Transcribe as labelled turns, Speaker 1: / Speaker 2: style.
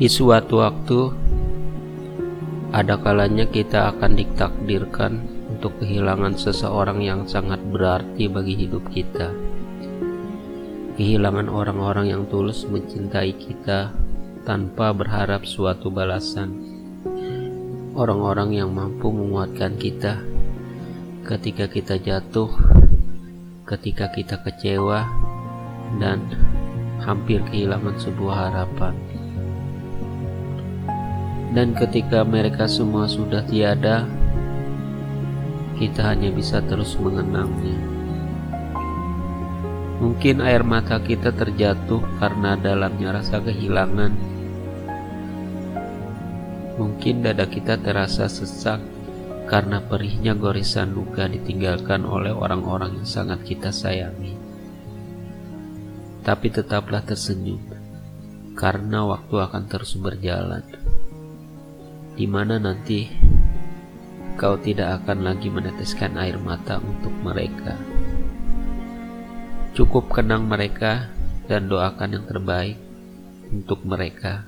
Speaker 1: Di suatu waktu, ada kalanya kita akan ditakdirkan untuk kehilangan seseorang yang sangat berarti bagi hidup kita. Kehilangan orang-orang yang tulus mencintai kita tanpa berharap suatu balasan. Orang-orang yang mampu menguatkan kita ketika kita jatuh, ketika kita kecewa, dan hampir kehilangan sebuah harapan. Dan ketika mereka semua sudah tiada, kita hanya bisa terus mengenangnya. Mungkin air mata kita terjatuh karena dalamnya rasa kehilangan. Mungkin dada kita terasa sesak karena perihnya gorisan duka ditinggalkan oleh orang-orang yang sangat kita sayangi. Tapi tetaplah tersenyum, karena waktu akan terus berjalan di mana nanti kau tidak akan lagi meneteskan air mata untuk mereka. Cukup kenang mereka dan doakan yang terbaik untuk mereka.